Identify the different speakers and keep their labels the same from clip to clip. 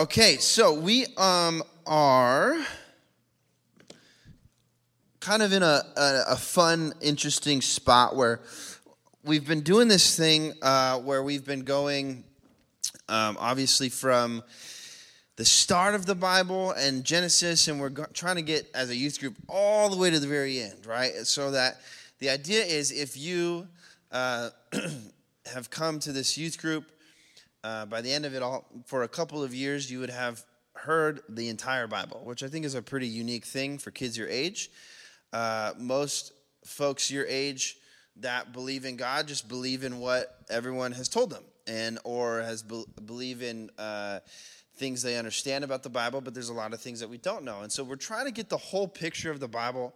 Speaker 1: Okay, so we um are kind of in a, a, a fun, interesting spot where we've been doing this thing uh, where we've been going, um, obviously, from the start of the Bible and Genesis, and we're go- trying to get, as a youth group, all the way to the very end, right? So that the idea is if you uh, have come to this youth group, uh, by the end of it all, for a couple of years, you would have heard the entire Bible, which I think is a pretty unique thing for kids your age. Uh, most folks your age that believe in God just believe in what everyone has told them, and or has be- believe in uh, things they understand about the Bible, but there's a lot of things that we don't know. And so we're trying to get the whole picture of the Bible,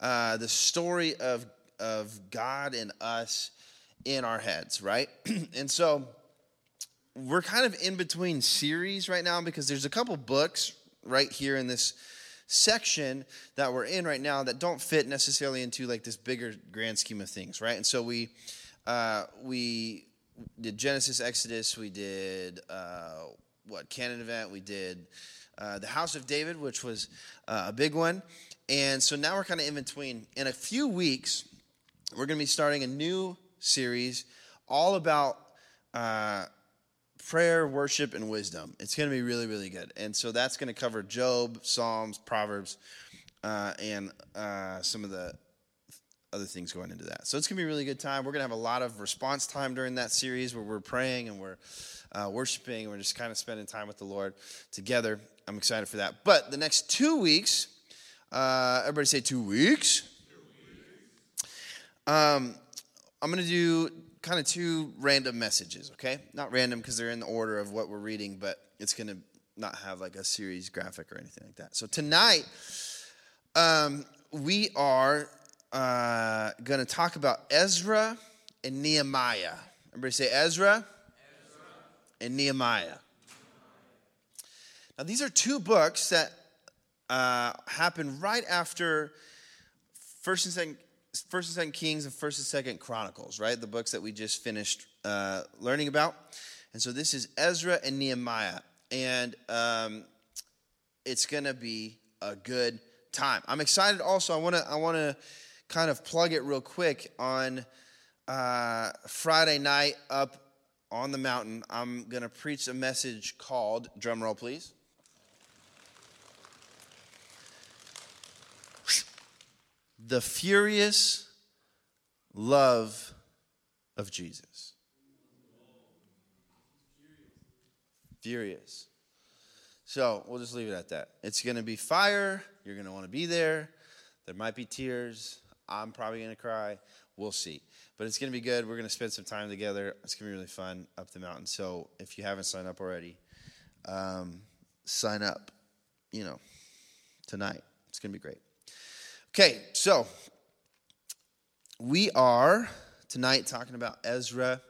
Speaker 1: uh, the story of, of God and us in our heads, right? and so we're kind of in between series right now because there's a couple books right here in this section that we're in right now that don't fit necessarily into like this bigger grand scheme of things, right? And so we uh, we did Genesis, Exodus, we did uh, what canon event, we did uh, the House of David, which was uh, a big one, and so now we're kind of in between. In a few weeks, we're going to be starting a new series all about uh, prayer, worship, and wisdom. It's going to be really, really good. And so that's going to cover Job, Psalms, Proverbs, uh, and uh, some of the other things going into that. So it's going to be a really good time. We're going to have a lot of response time during that series where we're praying and we're uh, worshiping and we're just kind of spending time with the Lord together. I'm excited for that. But the next two weeks, uh, everybody say two weeks. Um, I'm going to do kind of two random messages, okay? Not random because they're in the order of what we're reading, but it's going to not have like a series graphic or anything like that. So tonight, um, we are uh, going to talk about Ezra and Nehemiah. Everybody say Ezra, Ezra. and Nehemiah. Now, these are two books that uh, happen right after First and Second First and Second Kings and First and Second Chronicles, right? The books that we just finished uh, learning about. And so this is Ezra and Nehemiah, and um, it's going to be a good time. I'm excited. Also, I want to I want to kind of plug it real quick on uh, Friday night up on the mountain. I'm going to preach a message called drum roll, please. The furious love of Jesus. Furious. So we'll just leave it at that. It's going to be fire. You're going to want to be there. There might be tears. I'm probably going to cry. We'll see. But it's going to be good. We're going to spend some time together. It's going to be really fun up the mountain. So if you haven't signed up already, um, sign up, you know, tonight. It's going to be great. Okay, so we are tonight talking about Ezra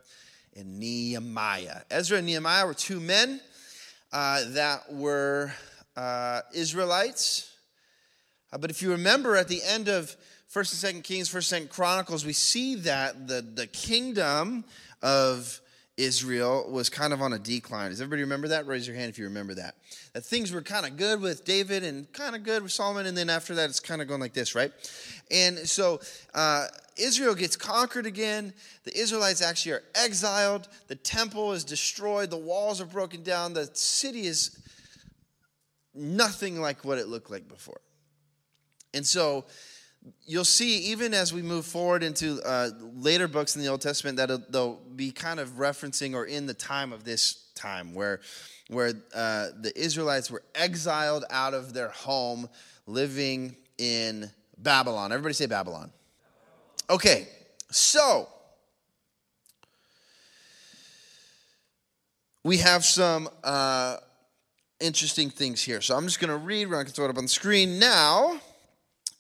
Speaker 1: and Nehemiah. Ezra and Nehemiah were two men uh, that were uh, Israelites. Uh, but if you remember at the end of First and Second Kings, First and Second Chronicles, we see that the, the kingdom of Israel was kind of on a decline. Does everybody remember that? Raise your hand if you remember that. That things were kind of good with David and kind of good with Solomon, and then after that, it's kind of going like this, right? And so uh, Israel gets conquered again. The Israelites actually are exiled. The temple is destroyed. The walls are broken down. The city is nothing like what it looked like before. And so you'll see even as we move forward into uh, later books in the old testament that they'll be kind of referencing or in the time of this time where where uh, the israelites were exiled out of their home living in babylon. Everybody say babylon. Okay so we have some uh, interesting things here. So i'm just going to read we're going to throw it up on the screen. Now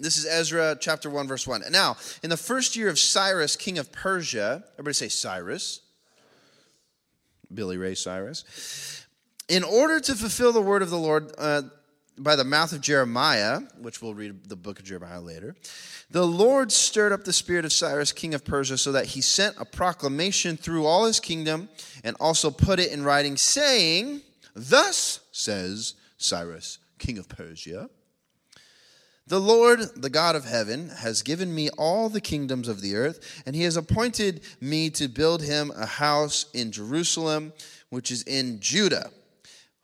Speaker 1: this is Ezra chapter 1, verse 1. Now, in the first year of Cyrus, king of Persia, everybody say Cyrus. Billy Ray Cyrus. In order to fulfill the word of the Lord uh, by the mouth of Jeremiah, which we'll read the book of Jeremiah later, the Lord stirred up the spirit of Cyrus, king of Persia, so that he sent a proclamation through all his kingdom and also put it in writing, saying, Thus says Cyrus, king of Persia The Lord, the God of heaven, has given me all the kingdoms of the earth, and he has appointed me to build him a house in Jerusalem, which is in Judah.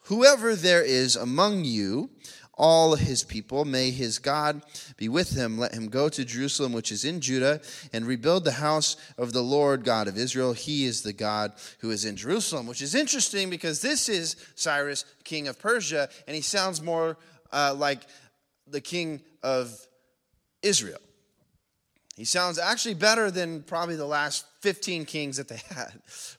Speaker 1: Whoever there is among you, all his people. May his God be with him. Let him go to Jerusalem, which is in Judah, and rebuild the house of the Lord God of Israel. He is the God who is in Jerusalem, which is interesting because this is Cyrus, king of Persia, and he sounds more uh, like the king of Israel. He sounds actually better than probably the last 15 kings that they had,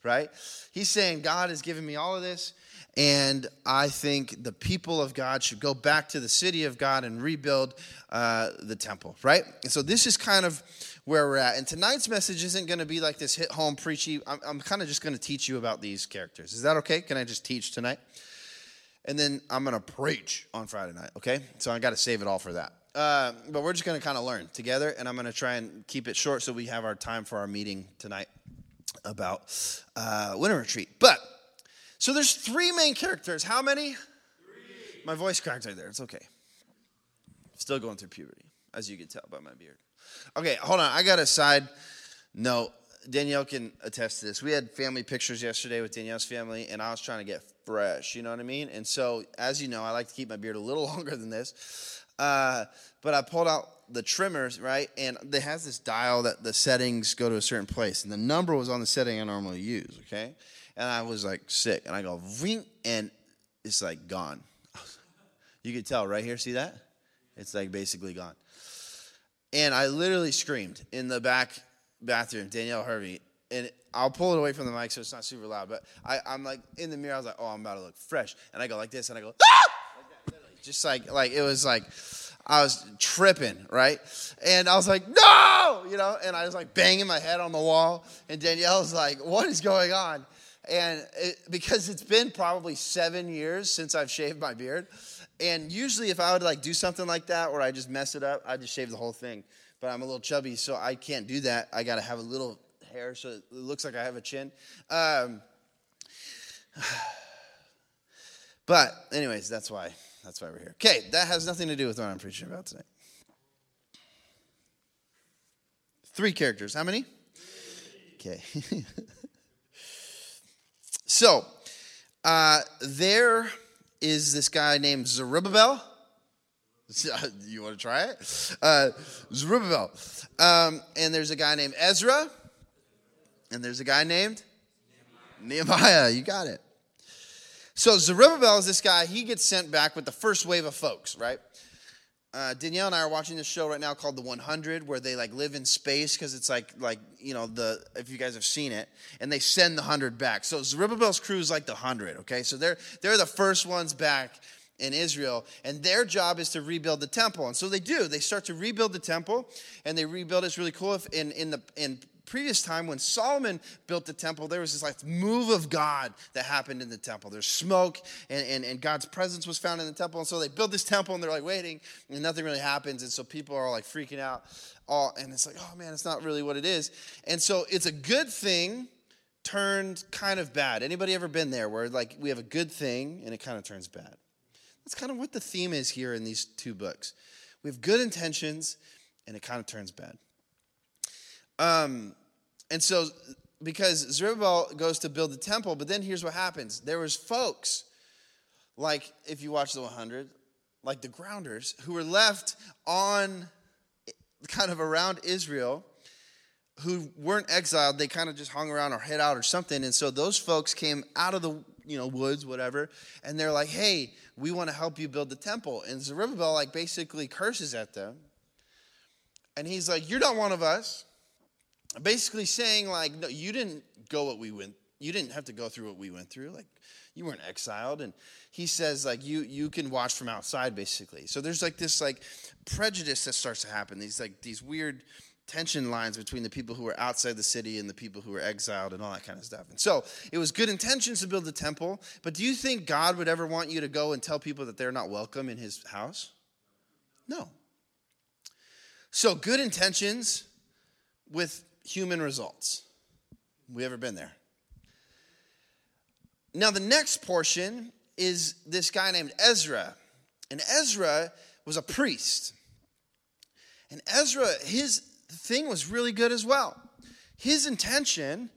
Speaker 1: right? He's saying, God has given me all of this. And I think the people of God should go back to the city of God and rebuild uh, the temple, right? And so this is kind of where we're at. And tonight's message isn't going to be like this hit home preachy. I'm, I'm kind of just going to teach you about these characters. Is that okay? Can I just teach tonight? And then I'm going to preach on Friday night, okay? So I got to save it all for that. Uh, but we're just going to kind of learn together, and I'm going to try and keep it short so we have our time for our meeting tonight about uh, winter retreat. But so there's three main characters. How many? Three. My voice cracked right there. It's okay. Still going through puberty, as you can tell by my beard. Okay, hold on. I got a side note. Danielle can attest to this. We had family pictures yesterday with Danielle's family, and I was trying to get fresh. You know what I mean? And so, as you know, I like to keep my beard a little longer than this. Uh, but I pulled out the trimmers, right? And it has this dial that the settings go to a certain place, and the number was on the setting I normally use. Okay, and I was like sick, and I go ving, and it's like gone. You could tell right here. See that? It's like basically gone. And I literally screamed in the back bathroom, Danielle Harvey, and I'll pull it away from the mic so it's not super loud. But I, am like in the mirror. I was like, oh, I'm about to look fresh, and I go like this, and I go ah! just like like it was like I was tripping, right? And I was like, no, you know, and I was like banging my head on the wall, and Danielle's like, what is going on? And it, because it's been probably seven years since I've shaved my beard. And usually, if I would like do something like that where I just mess it up, I just shave the whole thing. But I'm a little chubby, so I can't do that. I got to have a little hair so it looks like I have a chin. Um, but, anyways, that's why. That's why we're here. Okay, that has nothing to do with what I'm preaching about tonight. Three characters. How many? Okay. So, uh, there is this guy named Zerubbabel. you want to try it? Uh, Zerubbabel. Um, and there's a guy named Ezra. And there's a guy named Nehemiah. Nehemiah. You got it. So Zerubbabel is this guy. He gets sent back with the first wave of folks, right? uh, Danielle and I are watching this show right now called The 100, where they like live in space because it's like like you know the if you guys have seen it, and they send the hundred back. So Zerubbabel's crew is like the hundred. Okay, so they're they're the first ones back in Israel, and their job is to rebuild the temple. And so they do. They start to rebuild the temple, and they rebuild. It's really cool. If in in the in previous time when Solomon built the temple, there was this like move of God that happened in the temple. There's smoke and, and, and God's presence was found in the temple. And so they build this temple and they're like waiting and nothing really happens. And so people are like freaking out. All, and it's like, oh man, it's not really what it is. And so it's a good thing turned kind of bad. Anybody ever been there where like we have a good thing and it kind of turns bad? That's kind of what the theme is here in these two books. We have good intentions and it kind of turns bad. Um, and so, because Zerubbabel goes to build the temple, but then here's what happens: there was folks, like if you watch the 100, like the grounders, who were left on, kind of around Israel, who weren't exiled. They kind of just hung around or hid out or something. And so those folks came out of the you know woods, whatever, and they're like, "Hey, we want to help you build the temple." And Zerubbabel like basically curses at them, and he's like, "You're not one of us." Basically saying like no you didn't go what we went you didn't have to go through what we went through. Like you weren't exiled. And he says like you you can watch from outside basically. So there's like this like prejudice that starts to happen these like these weird tension lines between the people who were outside the city and the people who were exiled and all that kind of stuff. And so it was good intentions to build the temple but do you think god would ever want you to go and tell people that they're not welcome in his house? No. So good intentions with human results. We ever been there? Now, the next portion is this guy named Ezra. And Ezra was a priest. And Ezra, his thing was really good as well. His intention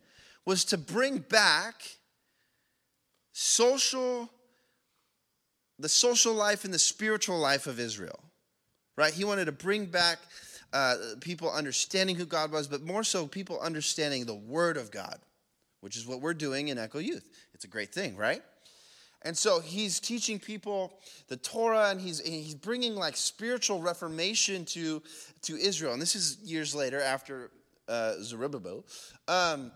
Speaker 1: was to bring back social the social life and the spiritual life of Israel. Right? He wanted to bring back uh, people understanding who God was, but more so people understanding the Word of God, which is what we're doing in Echo Youth. It's a great thing, right? And so he's teaching people the Torah and he's, he's bringing like spiritual reformation to, to Israel. And this is years later after uh, Zerubbabel. Um,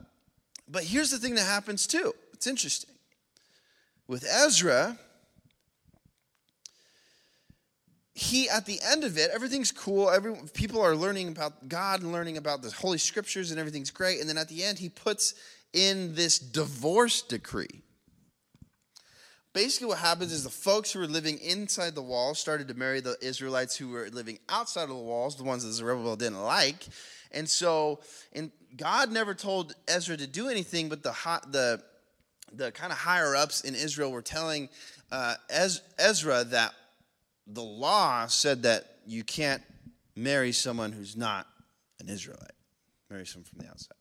Speaker 1: but here's the thing that happens too. It's interesting. With Ezra, he at the end of it everything's cool. Every people are learning about god and learning about the holy scriptures and everything's great. And then at the end he puts in this divorce decree. Basically what happens is the folks who were living inside the walls started to marry the israelites who were living outside of the walls the ones that zerubbabel didn't like. And so and god never told ezra to do anything but the the the kind of higher ups in israel were telling uh, ezra that the law said that you can't marry someone who's not an Israelite, marry someone from the outside.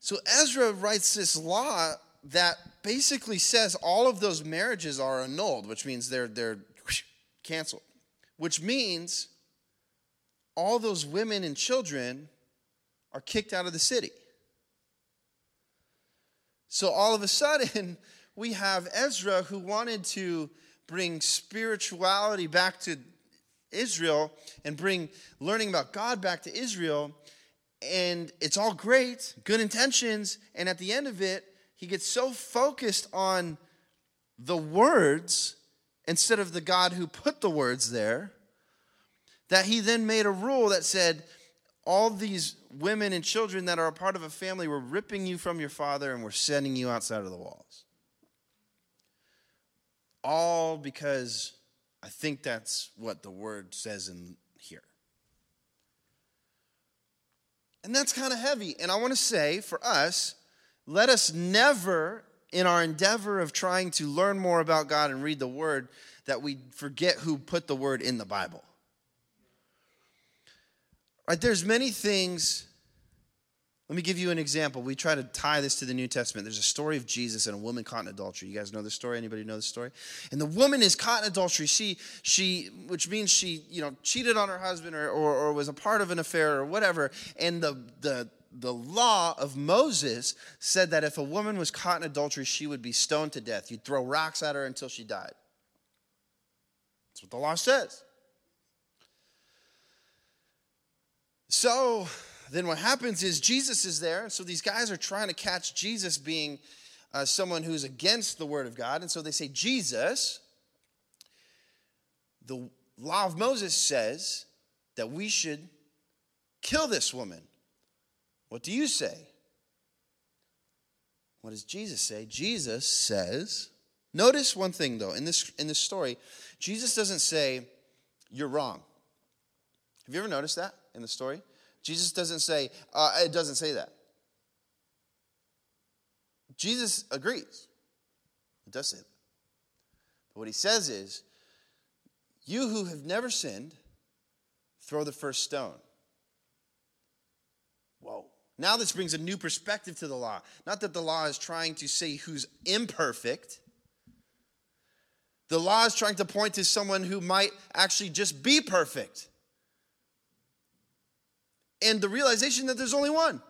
Speaker 1: So Ezra writes this law that basically says all of those marriages are annulled, which means they're they're canceled. Which means all those women and children are kicked out of the city. So all of a sudden, we have Ezra who wanted to bring spirituality back to Israel and bring learning about God back to Israel. And it's all great, good intentions. And at the end of it, he gets so focused on the words instead of the God who put the words there that he then made a rule that said, all these women and children that are a part of a family were ripping you from your father and we're sending you outside of the walls all because I think that's what the word says in here. And that's kind of heavy. And I want to say for us, let us never, in our endeavor of trying to learn more about God and read the word, that we forget who put the word in the Bible. Right? There's many things let me give you an example. We try to tie this to the New Testament. There's a story of Jesus and a woman caught in adultery. You guys know the story? Anybody know the story? And the woman is caught in adultery. She, she, which means she, you know, cheated on her husband or, or, or was a part of an affair or whatever. And the, the, the law of Moses said that if a woman was caught in adultery, she would be stoned to death. You'd throw rocks at her until she died. That's what the law says. So, then what happens is Jesus is there. And so these guys are trying to catch Jesus being uh, someone who's against the word of God. And so they say, Jesus, the law of Moses says that we should kill this woman. What do you say? What does Jesus say? Jesus says, notice one thing though, in this, in this story, Jesus doesn't say, you're wrong. Have you ever noticed that in the story? Jesus doesn't say, uh, it doesn't say that. Jesus agrees. It does say that. But what he says is, you who have never sinned, throw the first stone. Whoa. Now, this brings a new perspective to the law. Not that the law is trying to say who's imperfect. The law is trying to point to someone who might actually just be perfect and the realization that there's only one,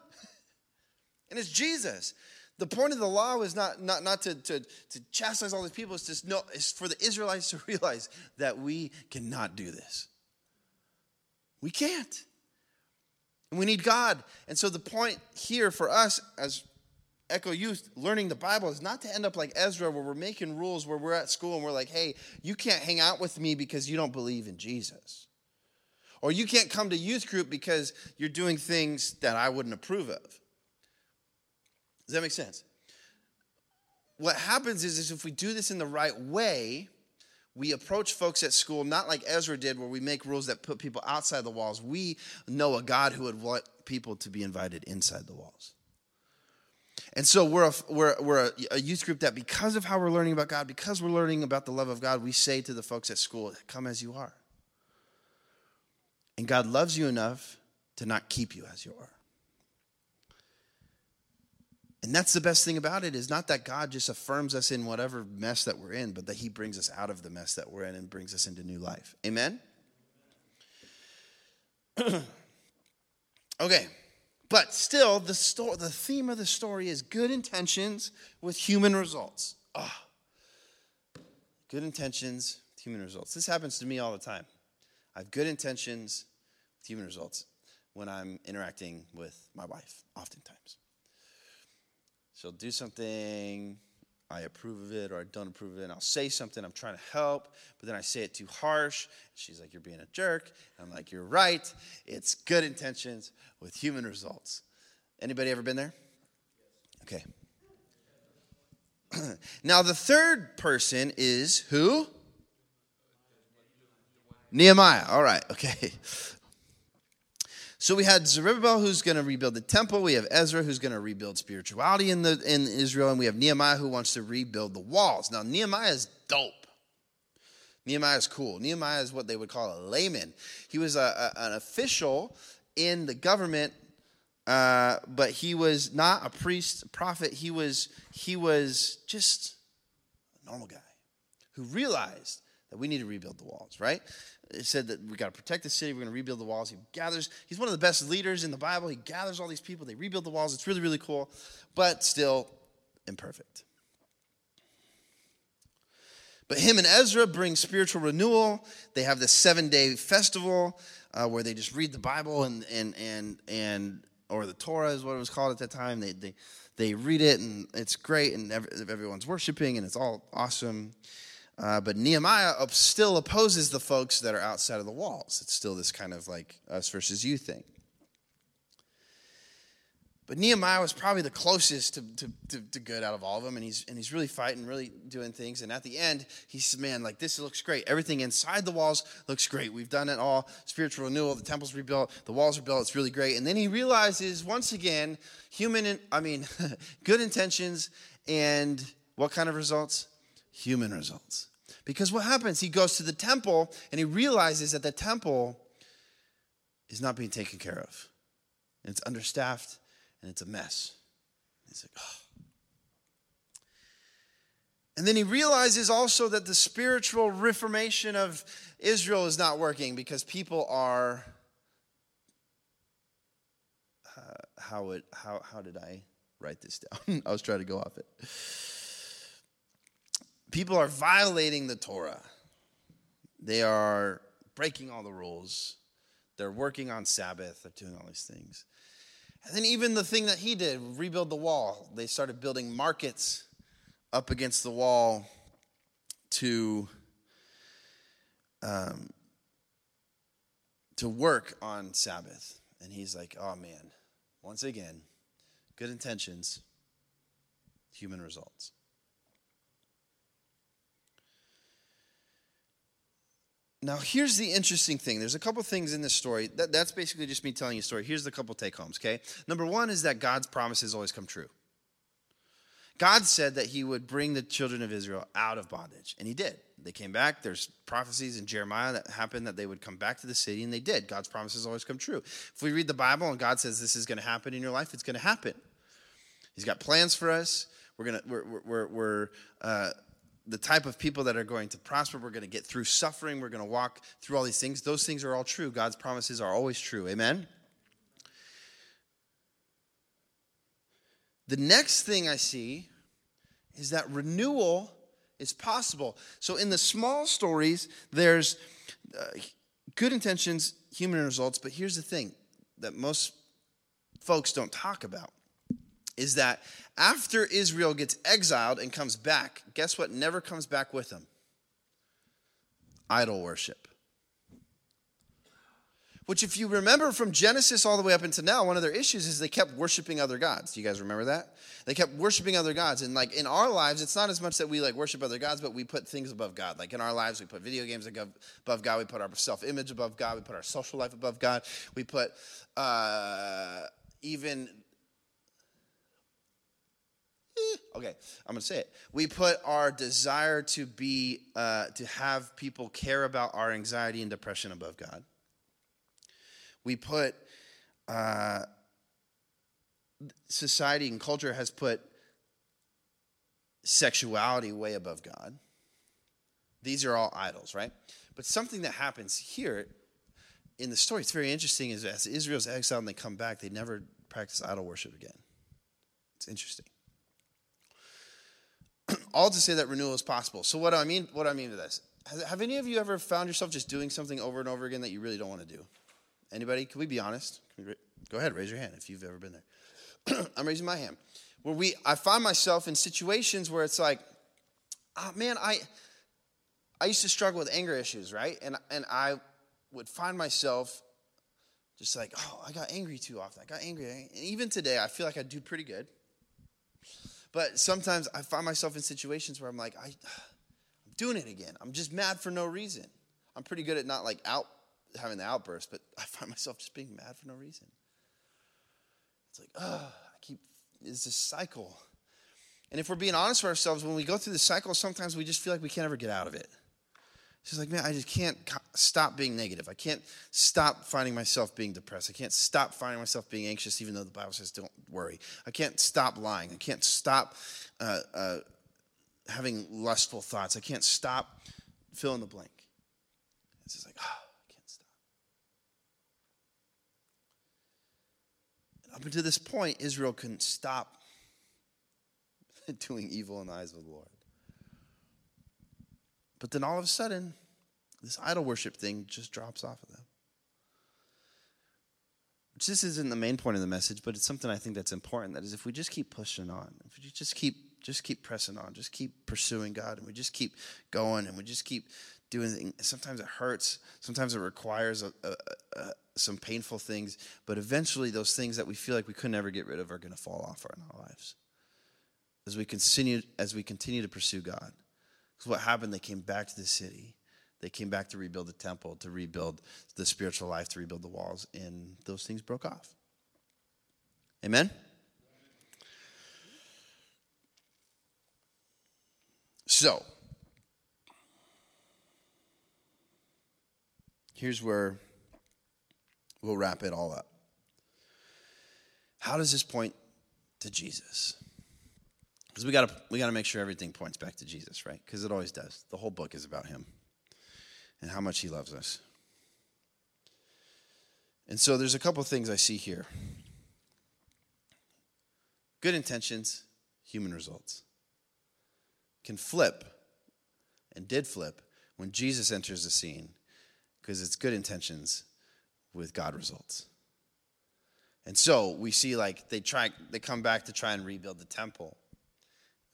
Speaker 1: and it's Jesus. The point of the law is not, not, not to, to, to chastise all these people, it's just no, it's for the Israelites to realize that we cannot do this. We can't. And we need God. And so the point here for us as Echo Youth learning the Bible is not to end up like Ezra, where we're making rules where we're at school and we're like, hey, you can't hang out with me because you don't believe in Jesus. Or you can't come to youth group because you're doing things that I wouldn't approve of. Does that make sense? What happens is, is if we do this in the right way, we approach folks at school not like Ezra did, where we make rules that put people outside the walls. We know a God who would want people to be invited inside the walls. And so we're a, we're, we're a, a, youth group that because of how we're learning about God, because we're learning about the love of God, we say to the folks at school, come as you are. And God loves you enough to not keep you as you are. And that's the best thing about it is not that God just affirms us in whatever mess that we're in, but that he brings us out of the mess that we're in and brings us into new life. Amen? okay. But still, the, sto- the theme of the story is good intentions with human results. Oh. Good intentions, human results. This happens to me all the time. I have good intentions with human results when I'm interacting with my wife, oftentimes. She'll do something, I approve of it or I don't approve of it, and I'll say something, I'm trying to help, but then I say it too harsh. She's like, You're being a jerk. I'm like, You're right. It's good intentions with human results. Anybody ever been there? Okay. now, the third person is who? Nehemiah. All right, okay. So we had Zerubbabel who's going to rebuild the temple. We have Ezra who's going to rebuild spirituality in the in Israel, and we have Nehemiah who wants to rebuild the walls. Now Nehemiah is dope. Nehemiah is cool. Nehemiah is what they would call a layman. He was a, a, an official in the government, uh, but he was not a priest, a prophet. He was he was just a normal guy who realized that we need to rebuild the walls. Right? Said that we got to protect the city. We're going to rebuild the walls. He gathers. He's one of the best leaders in the Bible. He gathers all these people. They rebuild the walls. It's really really cool, but still imperfect. But him and Ezra bring spiritual renewal. They have this seven day festival uh, where they just read the Bible and and and and or the Torah is what it was called at that time. They they they read it and it's great and everyone's worshiping and it's all awesome. Uh, but Nehemiah still opposes the folks that are outside of the walls. It's still this kind of like us versus you thing. But Nehemiah was probably the closest to, to, to, to, good out of all of them, and he's, and he's really fighting, really doing things. And at the end, he says, Man, like this looks great. Everything inside the walls looks great. We've done it all spiritual renewal, the temple's rebuilt, the walls are built, it's really great. And then he realizes once again, human, I mean, good intentions and what kind of results? Human results. Because what happens? He goes to the temple and he realizes that the temple is not being taken care of. And it's understaffed and it's a mess. He's like, oh. And then he realizes also that the spiritual reformation of Israel is not working because people are. Uh, how, it, how, how did I write this down? I was trying to go off it people are violating the Torah. They are breaking all the rules. They're working on Sabbath. They're doing all these things. And then, even the thing that he did, rebuild the wall, they started building markets up against the wall to, um, to work on Sabbath. And he's like, oh man, once again, good intentions, human results. Now, here's the interesting thing. There's a couple things in this story. That, that's basically just me telling you a story. Here's the couple take homes, okay? Number one is that God's promises always come true. God said that he would bring the children of Israel out of bondage, and he did. They came back. There's prophecies in Jeremiah that happened that they would come back to the city, and they did. God's promises always come true. If we read the Bible and God says this is going to happen in your life, it's going to happen. He's got plans for us. We're going to, we're, we're, we're uh, the type of people that are going to prosper. We're going to get through suffering. We're going to walk through all these things. Those things are all true. God's promises are always true. Amen? The next thing I see is that renewal is possible. So in the small stories, there's uh, good intentions, human results, but here's the thing that most folks don't talk about is that after Israel gets exiled and comes back, guess what never comes back with them? Idol worship. Which, if you remember from Genesis all the way up until now, one of their issues is they kept worshiping other gods. Do you guys remember that? They kept worshiping other gods. And, like, in our lives, it's not as much that we, like, worship other gods, but we put things above God. Like, in our lives, we put video games above God. We put our self image above God. We put our social life above God. We put uh, even Okay, I'm gonna say it. We put our desire to be, uh, to have people care about our anxiety and depression above God. We put, uh, society and culture has put sexuality way above God. These are all idols, right? But something that happens here in the story, it's very interesting, is as Israel's exiled and they come back, they never practice idol worship again. It's interesting. all to say that renewal is possible. So what do I mean? What do I mean to this? Have any of you ever found yourself just doing something over and over again that you really don't want to do? Anybody? Can we be honest? We, go ahead, raise your hand if you've ever been there. I'm raising my hand. Where we, I find myself in situations where it's like, oh man, I, I used to struggle with anger issues, right? And and I would find myself just like, oh, I got angry too often. I got angry. And even today, I feel like I do pretty good. But sometimes I find myself in situations where I'm like, I, I'm doing it again. I'm just mad for no reason. I'm pretty good at not like out having the outburst, but I find myself just being mad for no reason. It's like, oh, I keep, it's this cycle. And if we're being honest with ourselves, when we go through the cycle, sometimes we just feel like we can't ever get out of it. She's like, man, I just can't stop being negative. I can't stop finding myself being depressed. I can't stop finding myself being anxious, even though the Bible says don't worry. I can't stop lying. I can't stop uh, uh, having lustful thoughts. I can't stop fill in the blank. It's just like, oh, I can't stop. And up until this point, Israel couldn't stop doing evil in the eyes of the Lord. But then all of a sudden, this idol worship thing just drops off of them. Which this isn't the main point of the message, but it's something I think that's important. That is, if we just keep pushing on, if we just keep just keep pressing on, just keep pursuing God, and we just keep going, and we just keep doing things. Sometimes it hurts. Sometimes it requires a, a, a, some painful things, but eventually those things that we feel like we could never get rid of are going to fall off in our lives as we continue as we continue to pursue God. Because what happened, they came back to the city. They came back to rebuild the temple, to rebuild the spiritual life, to rebuild the walls, and those things broke off. Amen? So, here's where we'll wrap it all up. How does this point to Jesus? Because we got to we got to make sure everything points back to Jesus, right? Because it always does. The whole book is about him and how much he loves us. And so there's a couple things I see here. Good intentions, human results. Can flip and did flip when Jesus enters the scene because it's good intentions with God results. And so we see like they try they come back to try and rebuild the temple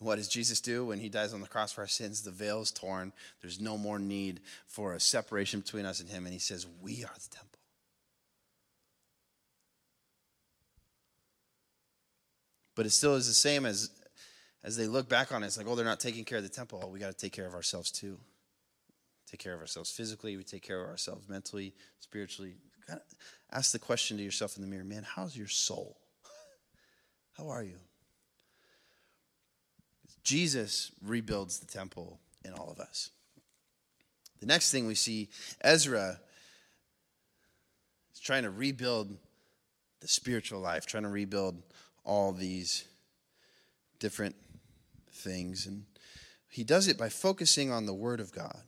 Speaker 1: what does Jesus do when he dies on the cross for our sins? The veil is torn. There's no more need for a separation between us and him. And he says, We are the temple. But it still is the same as as they look back on it. It's like, oh, they're not taking care of the temple. Oh, we got to take care of ourselves too. Take care of ourselves physically. We take care of ourselves mentally, spiritually. Ask the question to yourself in the mirror, man, how's your soul? How are you? Jesus rebuilds the temple in all of us. The next thing we see, Ezra is trying to rebuild the spiritual life, trying to rebuild all these different things. And he does it by focusing on the Word of God.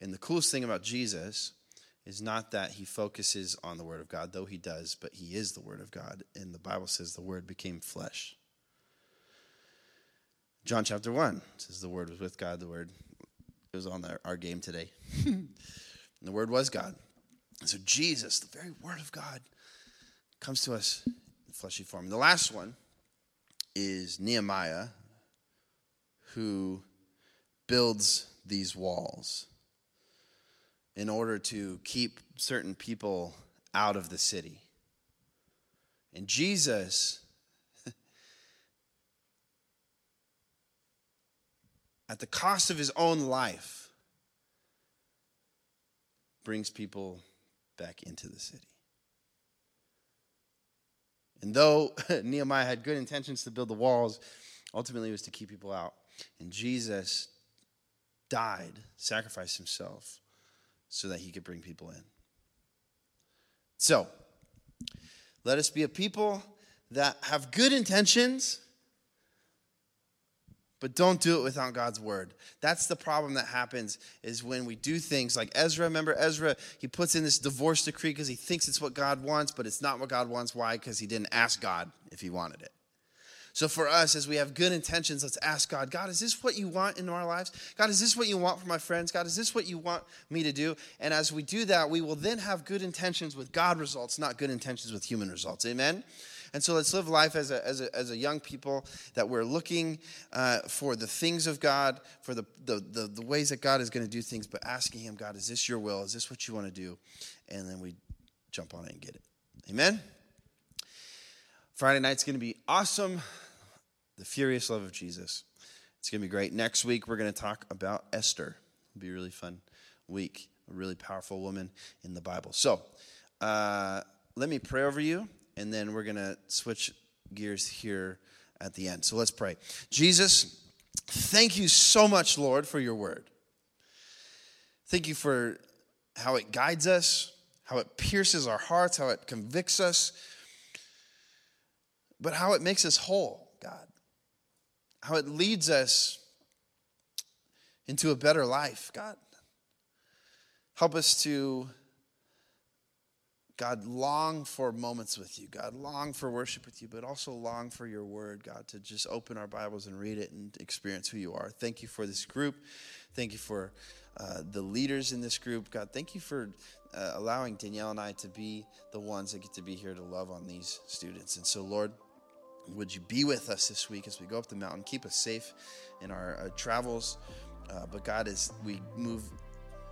Speaker 1: And the coolest thing about Jesus is not that he focuses on the Word of God, though he does, but he is the Word of God. And the Bible says the Word became flesh. John chapter 1 says the Word was with God. The Word it was on our, our game today. and the Word was God. And so Jesus, the very Word of God, comes to us in fleshy form. The last one is Nehemiah, who builds these walls in order to keep certain people out of the city. And Jesus at the cost of his own life, brings people back into the city. And though Nehemiah had good intentions to build the walls, ultimately it was to keep people out. And Jesus died, sacrificed himself so that he could bring people in. So, let us be a people that have good intentions, but don't do it without God's word. That's the problem that happens is when we do things like Ezra. Remember Ezra, he puts in this divorce decree because he thinks it's what God wants, but it's not what God wants. Why? Because he didn't ask God if he wanted it. So for us, as we have good intentions, let's ask God, God, is this what you want in our lives? God, is this what you want for my friends? God, is this what you want me to do? And as we do that, we will then have good intentions with God results, not good intentions with human results. Amen? And so let's live life as a, as a, as a young people that we're looking uh, for the things of God, for the, the, the, the ways that God is going to do things, but asking Him, God, is this your will? Is this what you want to do? And then we jump on it and get it. Amen? Friday night's going to be awesome the furious love of Jesus. It's going to be great. Next week, we're going to talk about Esther. It'll be a really fun week, a really powerful woman in the Bible. So, uh, let me pray over you, and then we're going to switch gears here at the end. So, let's pray. Jesus, thank you so much, Lord, for your word. Thank you for how it guides us, how it pierces our hearts, how it convicts us, but how it makes us whole, God how it leads us into a better life, God. Help us to, God, long for moments with you, God, long for worship with you, but also long for your word, God, to just open our Bibles and read it and experience who you are. Thank you for this group. Thank you for uh, the leaders in this group. God, thank you for uh, allowing Danielle and I to be the ones that get to be here to love on these students. And so, Lord, would you be with us this week as we go up the mountain? Keep us safe in our uh, travels. Uh, but God, as we move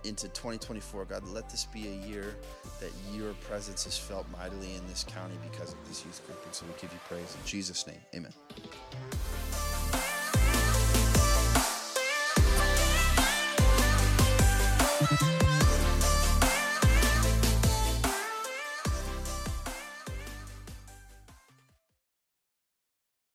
Speaker 1: into 2024, God, let this be a year that your presence is felt mightily in this county because of this youth group. And so we give you praise in Jesus' name. Amen.